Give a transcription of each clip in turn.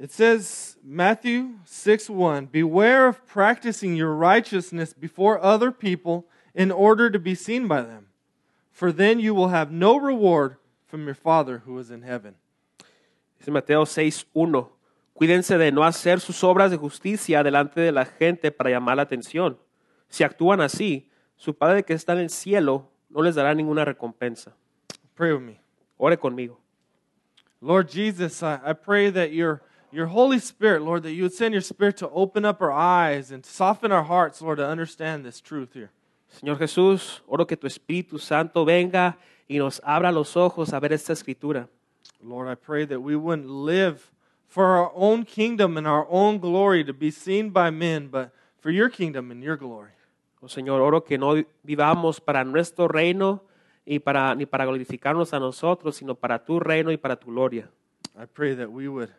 It says, Matthew 6 1, Beware of practicing your righteousness before other people in order to be seen by them, for then you will have no reward from your Father who is in heaven. Dice Mateo 6.1. Cuídense de no hacer sus obras de justicia delante de la gente para llamar la atención. Si actúan así, su Padre que está en el cielo no les dará ninguna recompensa. Pray with me. Ore conmigo. Lord Jesus, I, I pray that your, your Holy Spirit, Lord, that you would send your Spirit to open up our eyes and soften our hearts, Lord, to understand this truth here. Señor Jesús, oro que tu Espíritu Santo venga y nos abra los ojos a ver esta escritura. Lord, I pray that we wouldn't live for our own kingdom and our own glory to be seen by men, but for your kingdom and your glory. Oh, Señor, oro que no vivamos para nuestro reino y para, ni para glorificarnos a nosotros, sino para tu reino y para tu gloria. I pray that we would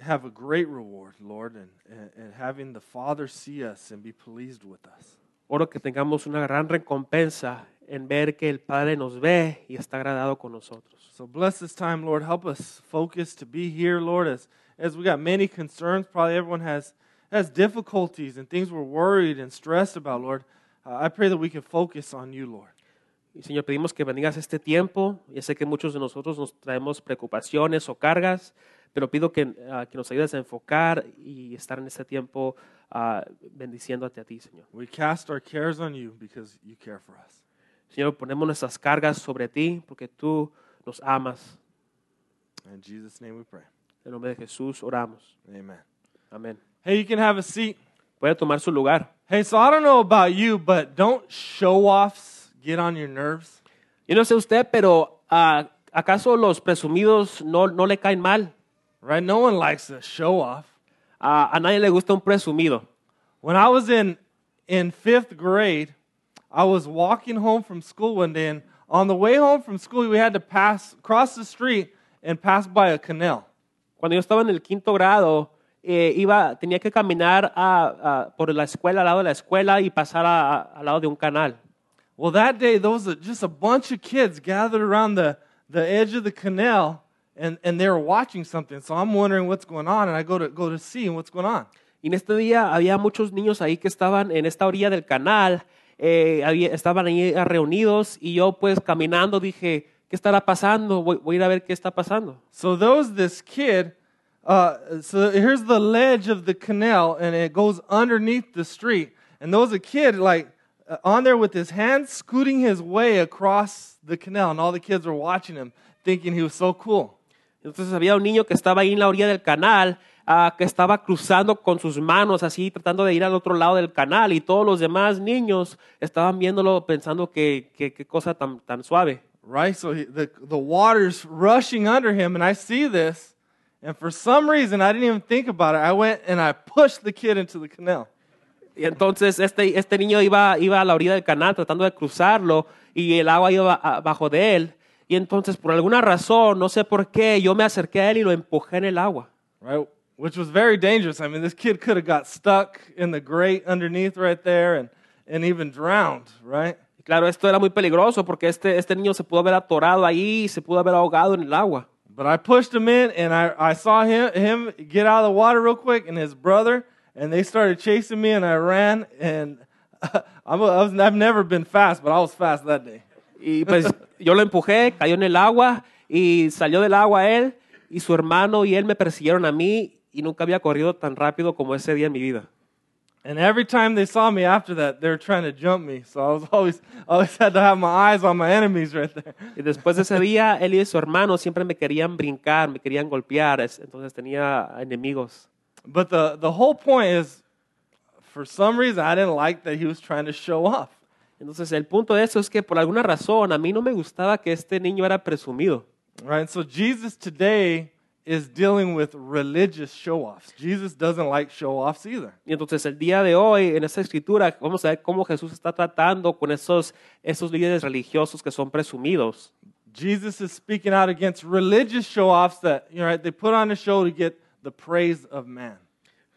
have a great reward, Lord, and, and, and having the Father see us and be pleased with us. Oro que tengamos una gran recompensa en ver que el Padre nos ve y está agradado con nosotros. So bless this time, Lord. Help us focus to be here, Lord, as, as we got many concerns. Probably everyone has, has difficulties and things we're worried and stressed about, Lord. Uh, I pray that we can focus on you, Lord. Y Señor, pedimos que bendigas este tiempo. Ya sé que muchos de nosotros nos traemos preocupaciones o cargas, pero pido que, ah, que nos ayudes a enfocar y estar en este tiempo ah, bendiciéndote a ti, Señor. We cast our cares on you because you care for us. Señor, ponemos nuestras cargas sobre ti porque tú nos amas. In Jesus' name we pray. En nombre de Jesús oramos. Amen. Amén. Hey, you can have a seat. Puede tomar su lugar. Hey, so I don't know about you, but don't show offs get on your nerves? Yo no sé usted, pero ah, ¿acaso los presumidos no, no le caen mal? Right? No one likes a show off. Ah, a nadie le gusta un presumido. When I was in in fifth grade, I was walking home from school one day, and on the way home from school, we had to pass cross the street and pass by a canal. Cuando yo estaba en el quinto grado, eh, iba, tenía que caminar a- a- por la escuela, al lado de la escuela y pasar a- a- al lado de un canal. Well, that day there was a, just a bunch of kids gathered around the the edge of the canal, and and they were watching something. So I'm wondering what's going on, and I go to go to see what's going on. Y en este día había muchos niños ahí que estaban en esta orilla del canal, eh, había- estaban ahí reunidos y yo pues caminando dije, ¿qué estará pasando? Voy, voy a ir a ver qué está pasando. So there was this kid. Uh, so here's the ledge of the canal, and it goes underneath the street. And there was a kid like uh, on there with his hands scooting his way across the canal, and all the kids were watching him, thinking he was so cool. Entonces había un niño que estaba ahí en la orilla del canal, ah, que estaba cruzando con sus manos así, tratando de ir al otro lado del canal y todos los demás niños estaban viéndolo pensando que qué cosa tan, tan suave. Right? So he, the the water's rushing under him, and I see this, and for some reason I didn't even think about it. I went and I pushed the kid into the canal. Y entonces este, este niño iba, iba a la orilla del canal tratando de cruzarlo y el agua iba abajo de él. Y entonces por alguna razón, no sé por qué, yo me acerqué a él y lo empujé en el agua. right? Which was very dangerous. I mean, this kid could have got stuck in the grate underneath right there and, and even drowned, right? Claro, esto era muy peligroso porque este, este niño se pudo haber atorado ahí y se pudo haber ahogado en el agua. But I pushed him in and I, I saw him, him get out of the water real quick and his brother, and they started chasing me and I ran. And I was, I've never been fast, but I was fast that day. Y pues yo lo empujé, cayó en el agua y salió del agua él y su hermano y él me persiguieron a mí y nunca había corrido tan rápido como ese día en mi vida. And every time they saw me after that, they were trying to jump me. So I was always, always had to have my eyes on my enemies right there. Y después de ese día, él y su hermano siempre me querían brincar, me querían golpear, es- entonces tenía enemigos. But the, the whole point is, for some reason, I didn't like that he was trying to show off. Entonces el punto de eso es que por alguna razón a mí no me gustaba que este niño era presumido. Right? So Jesus today is dealing with religious show offs. Jesus doesn't like show offs either. Y entonces el día de hoy, en esta escritura, vamos a ver cómo Jesús está tratando con esos, esos líderes religiosos que son presumidos. Jesus is speaking out against religious show offs that, you know, right, they put on a show to get the praise of man.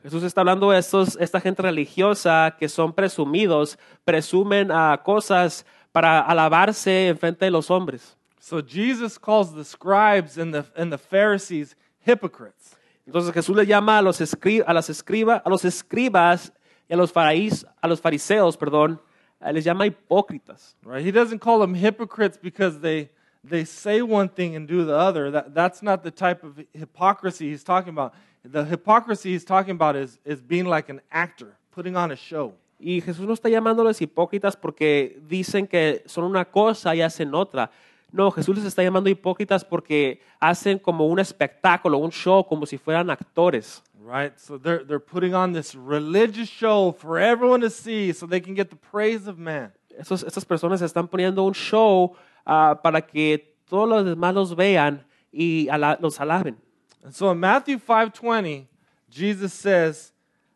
Jesús está hablando de estos, esta gente religiosa que son presumidos, presumen a cosas para alabarse en frente de los hombres. So Jesus calls the scribes and the, and the Pharisees hypocrites. Entonces Jesús le llama a los, escri- a las escriba- a los escribas y a los, faraís- a los fariseos, perdón, eh, les llama hipócritas. Right? He doesn't call them hypocrites because they they say one thing and do the other. That, that's not the type of hypocrisy he's talking about. The hypocrisy he's talking about is, is being like an actor, putting on a show. Y Jesús no está llamándoles hipócritas porque dicen que son una cosa y hacen otra. No, Jesús les está llamando hipócritas porque hacen como un espectáculo, un show, como si fueran actores. Right? So they're, they're putting on this religious show for everyone to see so they can get the praise of man. Estos- estas personas están poniendo un show ah, para que todos los demás los vean y ala- los alaben. And so in Matthew 5:20, Jesus says,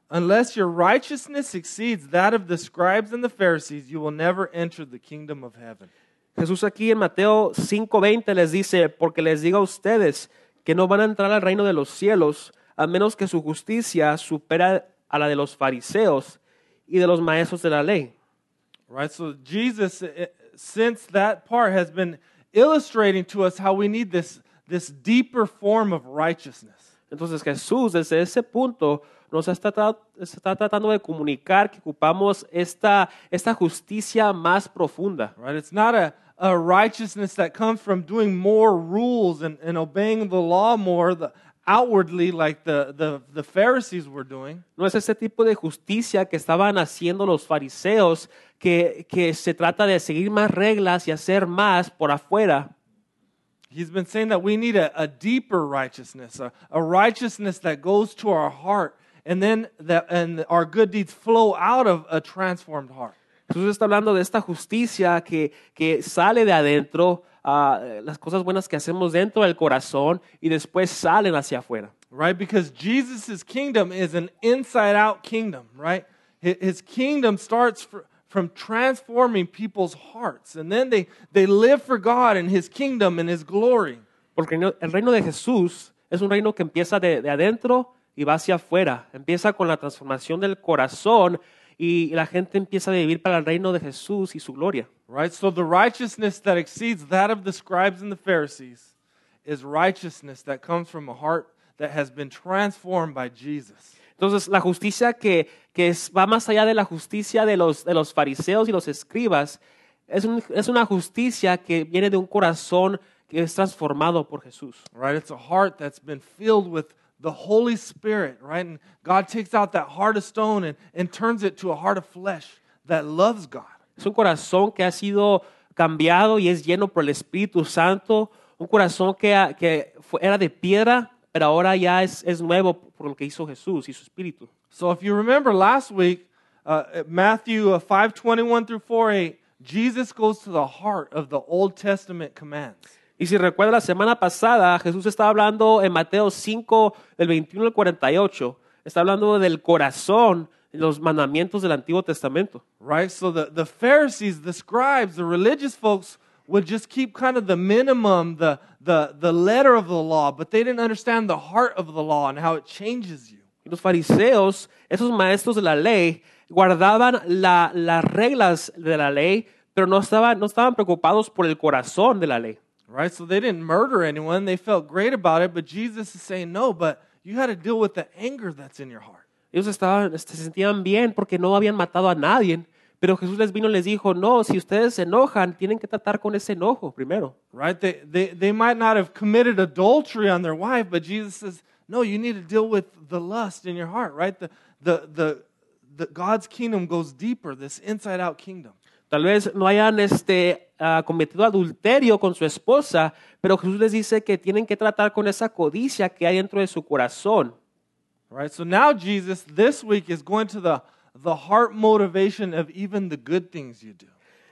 "Unless your righteousness exceeds that of the scribes and the Pharisees, you will never enter the kingdom of heaven." Jesús aquí en Mateo 5:20 les dice, porque les digo a ustedes que no van a entrar al reino de los cielos a menos que su justicia supera a la de los fariseos y de los maestros de la ley. Right? So Jesus eh, since that part has been illustrating to us how we need this this deeper form of righteousness. Entonces Jesús desde ese punto nos está, está tratando de comunicar que ocupamos esta, esta justicia más profunda. Right? It's not a, a righteousness that comes from doing more rules and, and obeying the law more the, outwardly like the, the, the Pharisees were doing. No es ese tipo de justicia que estaban haciendo los fariseos, que, que se trata de seguir más reglas y hacer más por afuera. He's been saying that we need a, a deeper righteousness, a, a righteousness that goes to our heart, and then that and our good deeds flow out of a transformed heart. Jesús está hablando de esta justicia que, que sale de adentro, ah, las cosas buenas que hacemos dentro del corazón y después salen hacia afuera. Right? Because Jesus' kingdom is an inside out kingdom, right? His kingdom starts from transforming people's hearts, and then they, they live for God and His kingdom and His glory. Porque el reino- de Jesús es un reino que empieza de, de adentro y va hacia afuera. Empieza con la transformación del corazón y la gente empieza a vivir para el reino de Jesús y su gloria. Right? So the righteousness that exceeds that of the scribes and the Pharisees is righteousness that comes from a heart that has been transformed by Jesus. Entonces, la justicia que, que es- va más allá de la justicia de los, de los fariseos y los escribas, es, un- es una justicia que viene de un corazón que es transformado por Jesús. Right? It's a heart that's been filled with the Holy Spirit, right? And God takes out that heart of stone and, and turns it to a heart of flesh that loves God. Es un corazón que ha sido cambiado y es lleno por el Espíritu Santo. Un corazón que, que era de piedra, pero ahora ya es, es nuevo por lo que hizo Jesús y su Espíritu. So if you remember last week, uh, Matthew uh, 5:21 through 4:8, Jesus goes to the heart of the Old Testament commands. Y si recuerda la semana pasada, Jesús estaba hablando en Mateo 5, del 21 al 48, está hablando del corazón, los mandamientos del Antiguo Testamento. Right? So the, the Pharisees, the scribes, the religious folks would just keep kind of the minimum, the, the, the letter of the law, but they didn't understand the heart of the law and how it changes you. Y los fariseos, esos maestros de la ley, guardaban la- las reglas de la ley, pero no estaban, no estaban preocupados por el corazón de la ley. Right? So they didn't murder anyone. They felt great about it, but Jesus is saying, no, but you had to deal with the anger that's in your heart. Ellos estaban, se sentían bien porque no habían matado a nadie, pero Jesús les vino y les dijo, no, si ustedes se enojan, tienen que tratar con ese enojo primero. Right? They, they, they might not have committed adultery on their wife, but Jesus says, no, you need to deal with the lust in your heart, right? The, the, the, the God's kingdom goes deeper, this inside out kingdom. Tal vez no hayan este, ah, cometido adulterio con su esposa, pero Jesús les dice que tienen que tratar con esa codicia que hay dentro de su corazón. Right? So now Jesus this week is going to the, the heart motivation of even the good things you do.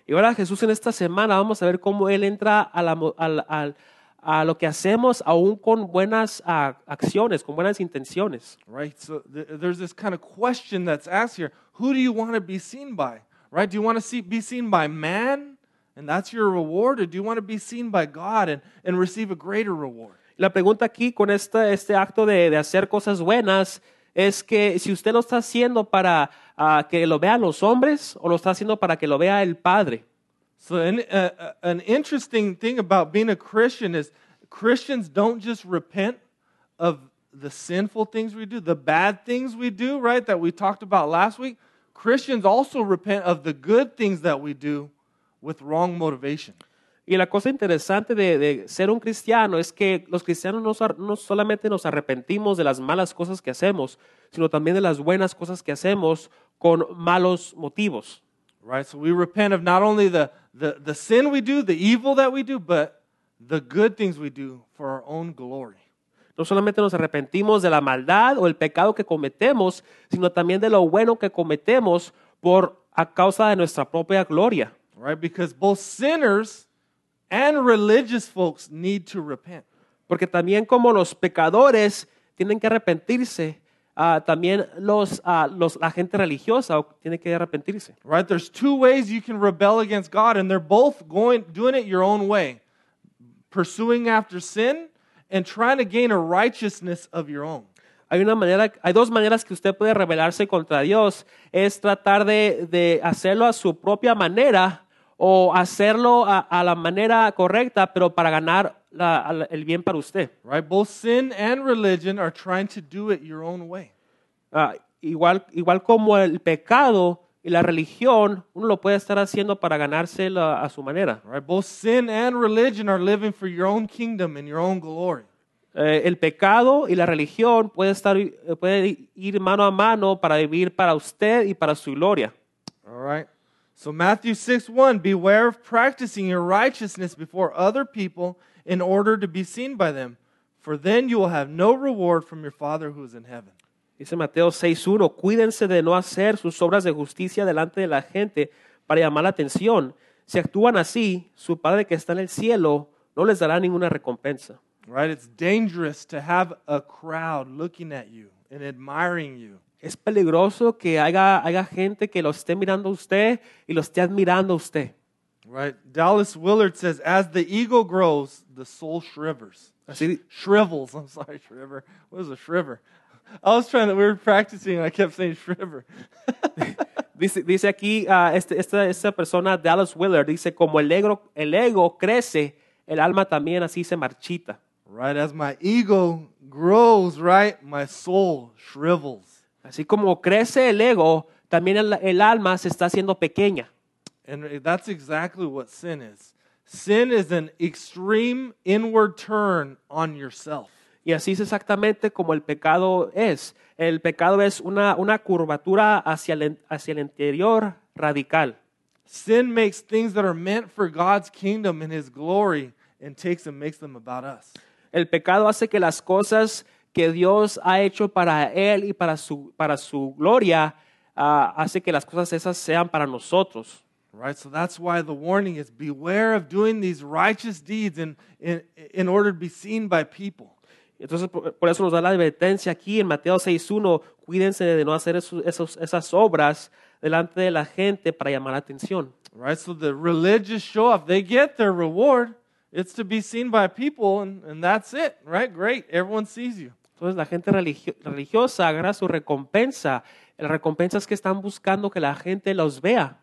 Y ahora Jesús en esta semana vamos a ver cómo Él entra a, la al- al- a lo que hacemos aún con buenas ah, acciones, con buenas intenciones. Right? So th- there's this kind of question that's asked here. Who do you want to be seen by? Right? Do you want to see, be seen by man and that's your reward? Or do you want to be seen by God and, and receive a greater reward? La pregunta aquí con este, este acto de, de hacer cosas buenas es que si usted lo está haciendo para ah, que lo vean los hombres o lo está haciendo para que lo vea el Padre. So, an, uh, uh, an interesting thing about being a Christian is Christians don't just repent of the sinful things we do, the bad things we do, right, that we talked about last week, Christians also repent of the good things that we do with wrong motivation. Y la cosa interesante de, de ser un cristiano es que los cristianos no, no solamente nos arrepentimos de las malas cosas que hacemos, sino también de las buenas cosas que hacemos con malos motivos. Right? So we repent of not only the, the, the sin we do, the evil that we do, but the good things we do for our own glory. No solamente nos arrepentimos de la maldad o el pecado que cometemos, sino también de lo bueno que cometemos por a causa de nuestra propia gloria. Right? Because both sinners and religious folks need to repent. Porque también como los pecadores tienen que arrepentirse, ah, también los, ah, los, la gente religiosa tiene que arrepentirse. Right? There's two ways you can rebel against God, and they're both going doing it your own way. Pursuing after sin and trying to gain a righteousness of your own. Hay, una manera, hay dos maneras que usted puede rebelarse contra Dios. Es tratar de, de hacerlo a su propia manera o hacerlo a, a la manera correcta, pero para ganar la- a- el bien para usted. Right? Both sin and religion are trying to do it your own way. Ah, igual, igual como el pecado y la religión, uno lo puede estar haciendo para ganarse la- a su manera. Right? Both sin and religion are living for your own kingdom and your own glory. Eh, el pecado y la religión puede, estar, eh, puede ir mano a mano para vivir para usted y para su gloria. All right. So Matthew 6 1, beware of practicing your righteousness before other people in order to be seen by them, for then you will have no reward from your Father who is in heaven. Dice Mateo 6.1, cuídense de no hacer sus obras de justicia delante de la gente para llamar la atención. Si actúan así, su Padre que está en el cielo no les dará ninguna recompensa. Right? It's dangerous to have a crowd looking at you and admiring you. Es peligroso que haya, haya gente que lo esté mirando a usted y lo esté admirando a usted. Right? Dallas Willard says, as the ego grows, the soul shrivers. Así, Shrivels. I'm sorry, shriver. What is a shriver? I was trying to, we were practicing and I kept saying shriver. dice, dice aquí ah, este- esta, esta persona, Dallas Willard, dice, como el ego, el ego crece, el alma también así se marchita. right? As my ego grows, right? My soul shrivels. Así como crece el ego, también el, el alma se está haciendo pequeña. And that's exactly what sin is. Sin is an extreme inward turn on yourself. Y así es exactamente como el pecado es. El pecado es una, una curvatura hacia el, hacia el interior radical. Sin makes things that are meant for God's kingdom and his glory and takes and makes them about us. El pecado hace que las cosas que Dios ha hecho para Él y para su, para su gloria, ah, hace que las cosas esas sean para nosotros. Right? So that's why the warning is beware of doing these righteous deeds in, in, in order to be seen by people. Entonces, por, por eso nos da la advertencia aquí en Mateo 6.1, cuídense de no hacer esos- esos- esas obras delante de la gente para llamar la atención. Right? So the religious show off, they get their reward. It's to be seen by people, and, and that's it, right? Great. Everyone sees you. Entonces la gente religio- religiosa agarra su recompensa. La recompensa es que están buscando que la gente los vea.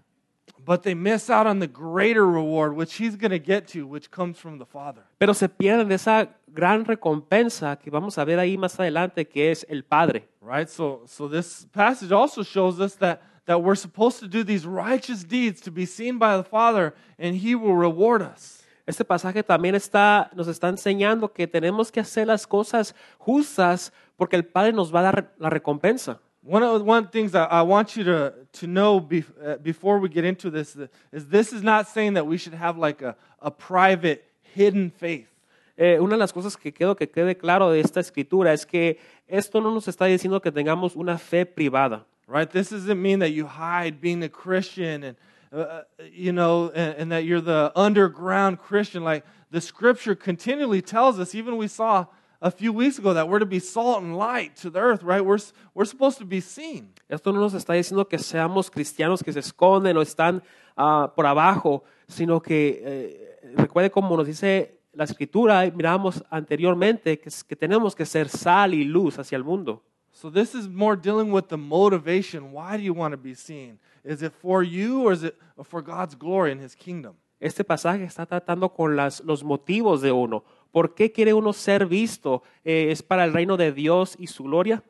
But they miss out on the greater reward, which he's going to get to, which comes from the Father. Pero se pierden de esa gran recompensa que vamos a ver ahí más adelante, que es el Padre. Right? So, so this passage also shows us that, that we're supposed to do these righteous deeds to be seen by the Father, and he will reward us. Este pasaje también está, nos está enseñando que tenemos que hacer las cosas justas porque el Padre nos va a dar la recompensa. One of one of the things I, want you to, to know uh, before we get into this is this is not saying that we should have like a, a private, hidden faith. Eh, una de las cosas que quiero que quede claro de esta escritura es que esto no nos está diciendo que tengamos una fe privada. right? This doesn't mean that you hide being a Christian and, uh, you know, and, and that you're the underground Christian. Like the scripture continually tells us, even we saw a few weeks ago, that we're to be salt and light to the earth, right? We're, we're supposed to be seen. Esto no nos está diciendo que seamos cristianos que se esconden o están ah, por abajo, sino que eh, recuerde como nos dice la escritura, miramos anteriormente, que, que tenemos que ser sal y luz hacia el mundo. So this is more dealing with the motivation. Why do you want to be seen? Is it for you or is it for God's glory and his kingdom? Este pasaje está tratando con las, los motivos de uno. ¿Por qué quiere uno ser visto? Eh, ¿Es para el reino de Dios y su gloria?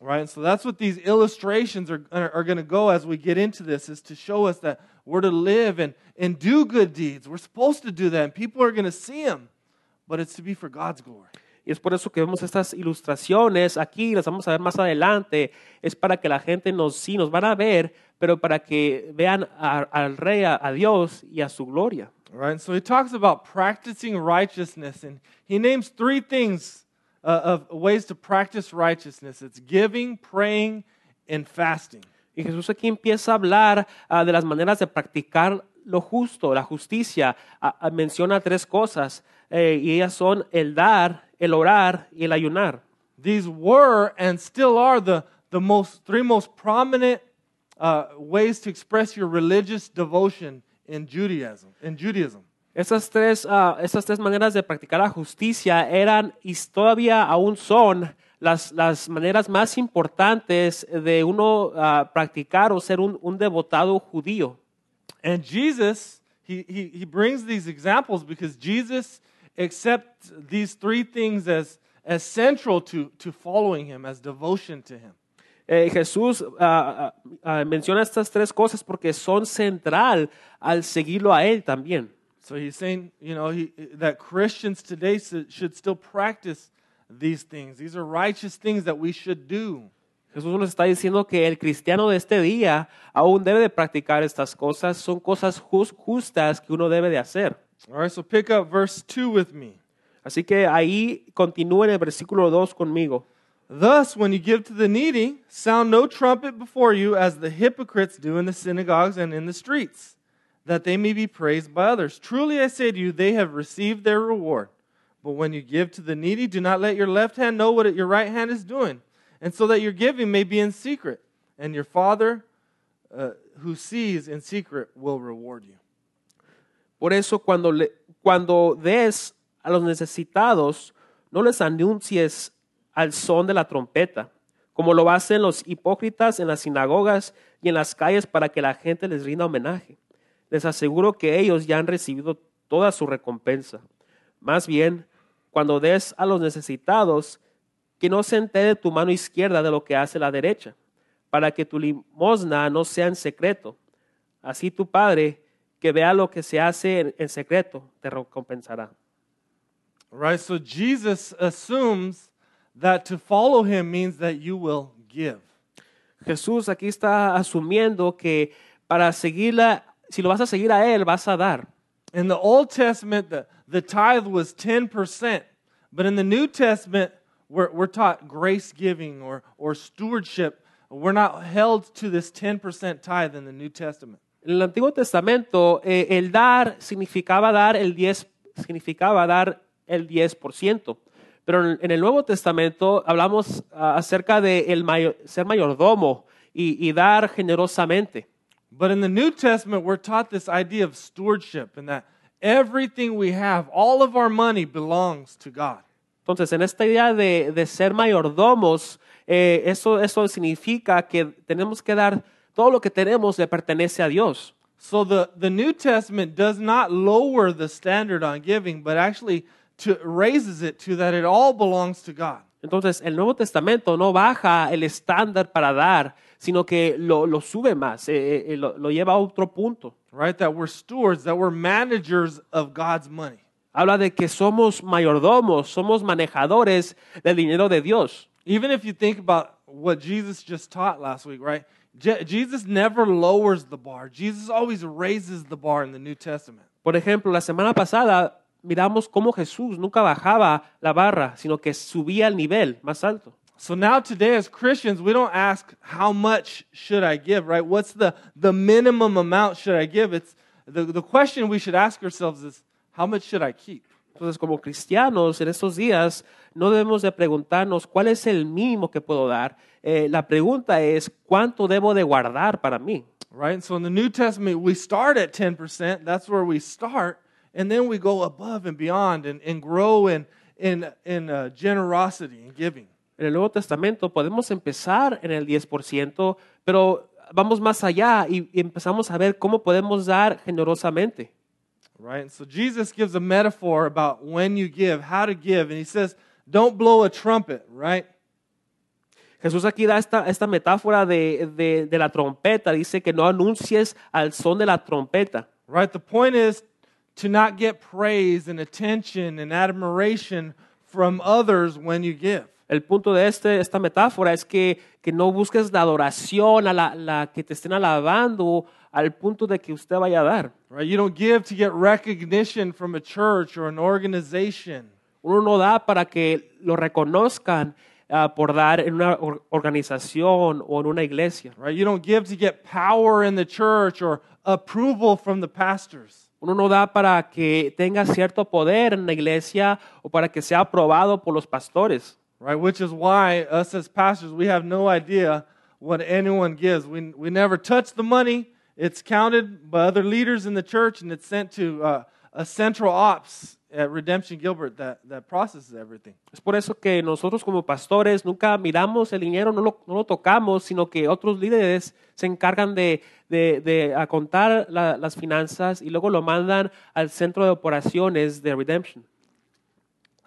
Right? And so that's what these illustrations are, are, are going to go as we get into this, is to show us that we're to live and, and do good deeds. We're supposed to do that, and people are going to see them, but it's to be for God's glory. Y es por eso que vemos estas ilustraciones aquí, las vamos a ver más adelante. Es para que la gente nos, sí, nos van a ver, pero para que vean a- al Rey, a, a Dios y a su gloria. Right? So he talks about practicing righteousness, and he names three things uh, of ways to practice righteousness it's giving, praying, and fasting. Y Jesús aquí empieza a hablar ah, de las maneras de practicar lo justo, la justicia. Ah, menciona tres cosas, eh, y ellas son el dar, el orar y el ayunar. These were and still are the, the most, three most prominent uh, ways to express your religious devotion in Judaism. In Judaism. Esas tres, ah, esas tres maneras de practicar la justicia eran y todavía aún son las, las maneras más importantes de uno ah, practicar o ser un, un devotado judío. And Jesus, he, he, he brings these examples because Jesus accepts these three things as, as central to, to following him, as devotion to him. Eh, Jesús ah, ah, menciona estas tres cosas porque son central al seguirlo a Él también. So he's saying, you know, he, that Christians today should still practice these things. These are righteous things that we should do. Jesús nos está diciendo que el cristiano de este día aún debe de practicar estas cosas, son cosas jus- justas que uno debe de hacer. All right, so pick up verse 2 with me. Así que ahí continúa en el versículo 2 conmigo. Thus, when you give to the needy, sound no trumpet before you, as the hypocrites do in the synagogues and in the streets, that they may be praised by others. Truly I say to you, they have received their reward. But when you give to the needy, do not let your left hand know what your right hand is doing, and so that your giving may be in secret, and your Father uh, who sees in secret will reward you. Por eso cuando, cuando des a los necesitados, no les anuncies al son de la trompeta, como lo hacen los hipócritas en las sinagogas y en las calles para que la gente les rinda homenaje. Les aseguro que ellos ya han recibido toda su recompensa. Más bien, cuando des a los necesitados, que no se entere tu mano izquierda de lo que hace la derecha, para que tu limosna no sea en secreto. Así tu Padre, que vea lo que se hace en, en secreto, te recompensará. Right? So Jesus assumes that to follow him means that you will give. Jesús aquí está asumiendo que para seguirla, si lo vas a seguir a Él, vas a dar. In the Old Testament, the, the tithe was 10%. But in the New Testament, we're, we're taught grace giving or, or stewardship. We're not held to this 10% tithe in the New Testament. En el Antiguo Testamento, eh, el dar significaba dar el 10, significaba dar el 10%. Pero en, el Nuevo Testamento hablamos ah, acerca de el mayo- ser mayordomo y, y dar generosamente. But in the New Testament, we're taught this idea of stewardship and that everything we have, all of our money belongs to God. Entonces, en esta idea de, de ser mayordomos, eh, eso, eso significa que tenemos que dar todo lo que tenemos le pertenece a Dios. So the, the New Testament does not lower the standard on giving, but actually to, raises it to that it all belongs to God. Entonces, el Nuevo Testamento no baja el estándar para dar, sino que lo, lo sube más, eh, eh, lo, lo lleva a otro punto. Right? That we're stewards, that we're managers of God's money. Habla de que somos mayordomos, somos manejadores del dinero de Dios. Even if you think about what Jesus just taught last week, right? Je- Jesus never lowers the bar. Jesus always raises the bar in the New Testament. Por ejemplo, la semana pasada miramos cómo Jesús nunca bajaba la barra, sino que subía al nivel más alto. So now today as Christians, we don't ask how much should I give, right? What's the, the minimum amount should I give? It's the, the question we should ask ourselves is how much should I keep? Entonces, como cristianos en estos días, no debemos de preguntarnos cuál es el mínimo que puedo dar. Eh, la pregunta es, ¿cuánto debo de guardar para mí? Right? So in the New Testament, we start at 10%. That's where we start. And then we go above and beyond and, and grow in, in, in uh, generosity and giving. En el Nuevo Testamento podemos empezar en el 10%, pero vamos más allá y, y empezamos a ver cómo podemos dar generosamente. Right? And so Jesus gives a metaphor about when you give, how to give, and he says, don't blow a trumpet, right? Jesús aquí da esta, esta metáfora de, de- de la trompeta. Dice que no anuncies al son de la trompeta. Right? The point is to not get praise and attention and admiration from others when you give. El punto de este, esta metáfora es que, que no busques la adoración, a la, la que te estén alabando al punto de que usted vaya a dar. Right? You don't give to get recognition from a church or an organization. Uno no da para que lo reconozcan ah, por dar en una or- organización o en una iglesia. Right? You don't give to get power in the church or approval from the pastors. Uno no da para que tenga cierto poder en la iglesia o para que sea aprobado por los pastores. Right? Which is why us as pastors, we have no idea what anyone gives. We, we never touch the money. It's counted by other leaders in the church and it's sent to uh, a central ops at Redemption Gilbert that, that processes everything. Es por eso que nosotros como pastores nunca miramos el dinero, no lo, no lo tocamos, sino que otros líderes se encargan de, de, de a contar la- las finanzas y luego lo mandan al centro de operaciones de Redemption.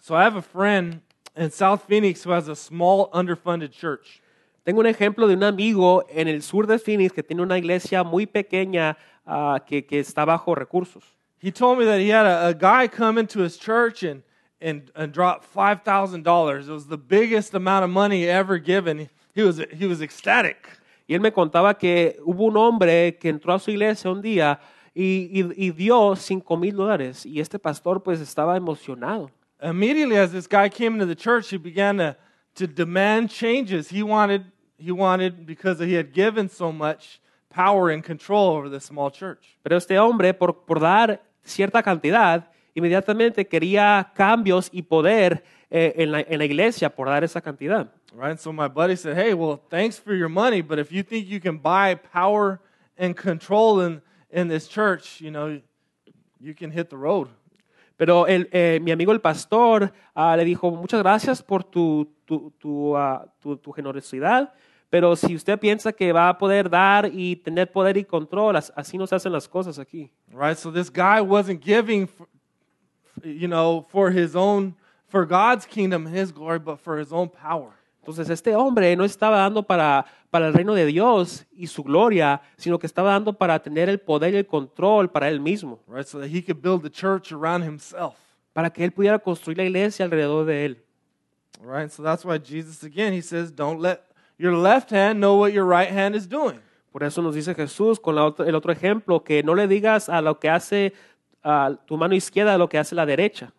So I have a friend in South Phoenix who has a small underfunded church. Tengo un ejemplo de un amigo en el sur de Phoenix que tiene una iglesia muy pequeña ah, que, que está bajo recursos. He told me that he had a, a guy come into his church and, and, and drop $5,000. It was the biggest amount of money ever given. He was, he was ecstatic. Y él me contaba que hubo un hombre que entró a su iglesia un día y, y- y dio cinco mil dólares y este pastor pues estaba emocionado. Immediately, as this guy came into the church, he began to, to demand changes. He wanted, he wanted, because he had given so much, power and control over this small church. Pero este hombre, por, por dar cierta cantidad, inmediatamente quería cambios y poder eh, en, la, en la iglesia por dar esa cantidad. Right? And so my buddy said, Hey, well, thanks for your money, but if you think you can buy power and control in, in this church, you know, you can hit the road. Pero el, eh, mi amigo el pastor ah, le dijo, muchas gracias por tu, ah, tu- tu generosidad, pero si usted piensa que va a poder dar y tener poder y control, as- así no se hacen las cosas aquí. Right? So this guy wasn't giving, for, you know, for his own, for God's kingdom his glory, but for his own power. Entonces este hombre no estaba dando para, para el reino de Dios y su gloria, sino que estaba dando para tener el poder y el control para él mismo, Right? So that he could build the church around himself. para que él pudiera construir la iglesia alrededor de él. Right? So that's why Jesus, again, he says, don't let your left hand know what your right hand is doing. Por eso nos dice Jesús con la otra- el otro ejemplo, que no le digas a lo que hace tu mano izquierda lo que hace la derecha.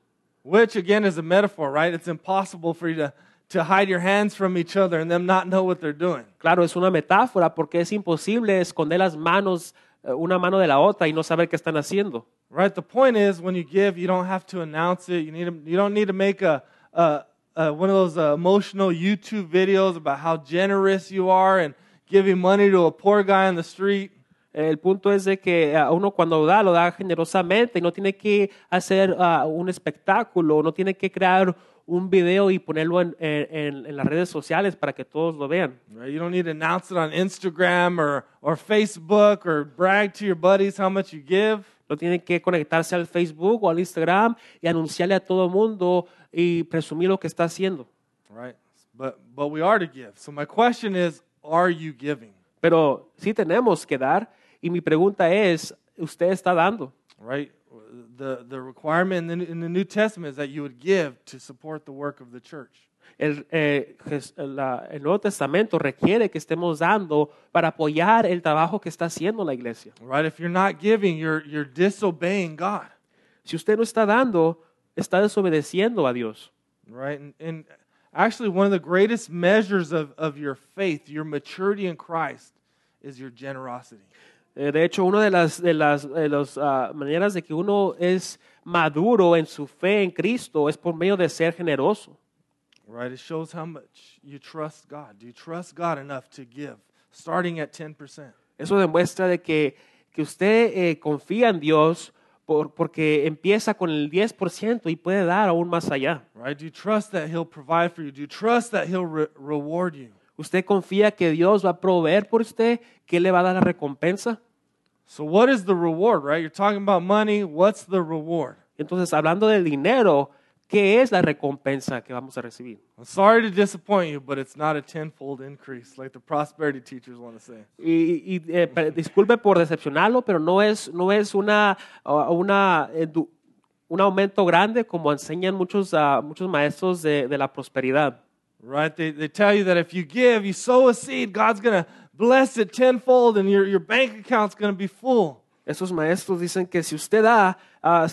Which, again, is a metaphor, right? It's impossible for you to, to hide your hands from each other and them not know what they're doing. Claro, es una metáfora porque es imposible esconder las manos, eh, una mano de la otra y no saber qué están haciendo. Right? The point is, when you give, you don't have to announce it. You, need to, you don't need to make a, a, a, one of those uh, emotional YouTube videos about how generous you are and giving money to a poor guy on the street. El punto es de que uno cuando da, lo da generosamente y no tiene que hacer ah, un espectáculo, no tiene que crear un video y ponerlo en, en- en las redes sociales para que todos lo vean. Right? You don't need to announce it on Instagram or, or Facebook or brag to your buddies how much you give. No tiene que conectarse al Facebook o al Instagram y anunciarle a todo el mundo y presumir lo que está haciendo. Right? But, but we are to give. So my question is, are you giving? Pero sí tenemos que dar y mi pregunta es, ¿usted está dando? Right? The, the requirement in the, in the New Testament is that you would give to support the work of the church. El, eh, la- el Nuevo Testamento requiere que estemos dando para apoyar el trabajo que está haciendo la iglesia. Right? If you're not giving, you're, you're disobeying God. Si usted no está dando, está desobedeciendo a Dios. Right? And, and actually, one of the greatest measures of, of your faith, your maturity in Christ, is your generosity. Eh, de hecho, una de las, de las, de las, ah, maneras de que uno es maduro en su fe en Cristo es por medio de ser generoso. Right? It shows how much you trust God. Do you trust God enough to give, starting at 10%? Eso demuestra de que, que usted eh, confía en Dios por- porque empieza con el 10% y puede dar aún más allá. Right? Do you trust that He'll provide for you? Do you trust that He'll re- reward you? ¿Usted confía que Dios va a proveer por usted? ¿Que le va a dar la recompensa? So, what is the reward, right? You're talking about money. What's the reward? Entonces, hablando del dinero, ¿qué es la recompensa que vamos a recibir? I'm sorry to disappoint you, but it's not a tenfold increase like the prosperity teachers want to say. Y, y, eh, pe- disculpe por decepcionarlo, pero no es, no es una, uh, una, edu- un aumento grande como enseñan muchos, ah, muchos maestros de, de la prosperidad. Right? They, they tell you that if you give, you sow a seed, God's going to bless it tenfold and your, your bank account's going to be full. Esos maestros dicen que si usted da, eh,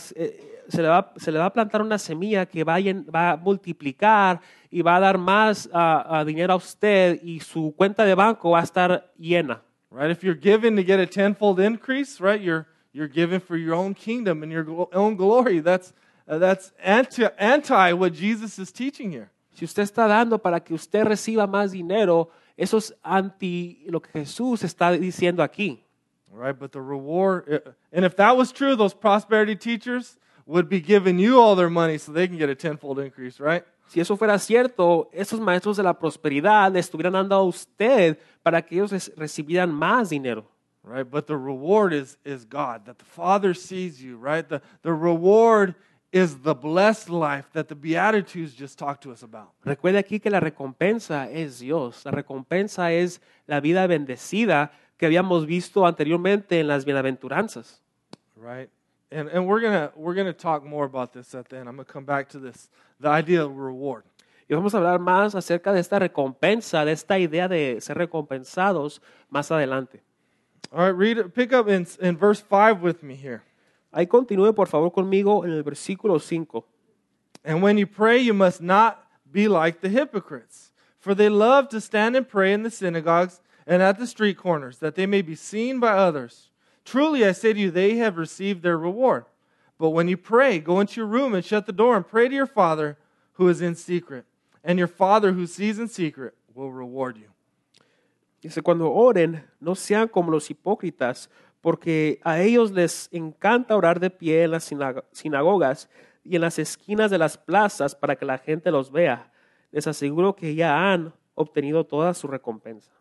se, le va, se le va a plantar una semilla que va a, va a multiplicar y va a dar más ah, ah, dinero a usted y su cuenta de banco va a estar llena. Right? If you're giving to get a tenfold increase, right? You're, you're giving for your own kingdom and your own glory. That's, uh, that's anti, anti what Jesus is teaching here. Si usted está dando para que usted reciba más dinero, eso es anti lo que Jesús está diciendo aquí. Right? But the reward, uh, and if that was true, those prosperity teachers would be giving you all their money so they can get a tenfold increase, right? Si eso fuera cierto, esos maestros de la prosperidad le estuvieran dando a usted para que ellos recibieran más dinero. right? But the reward is, is God, that the Father sees you, right? The, the reward is the blessed life that the Beatitudes just talked to us about. Recuerde aquí que la recompensa es Dios. La recompensa es la vida bendecida que habíamos visto anteriormente en las bienaventuranzas. Right? And, and we're going we're gonna talk more about this at the end. I'm going to come back to this the idea of reward. Y vamos a hablar más acerca de esta recompensa, de esta idea de ser recompensados más adelante. All right, read pick up in, in verse 5 with me here. Ahí continúe por favor conmigo en el versículo 5. And when you pray, you must not be like the hypocrites, for they love to stand and pray in the synagogues and at the street corners, that they may be seen by others. Truly, I say to you, they have received their reward. But when you pray, go into your room and shut the door and pray to your Father who is in secret, and your Father who sees in secret will reward you. Dice, cuando oren, no sean como los hipócritas, porque a ellos les encanta orar de pie en las sinago- sinagogas y en las esquinas de las plazas para que la gente los vea. Les aseguro que ya han obtenido toda su recompensa.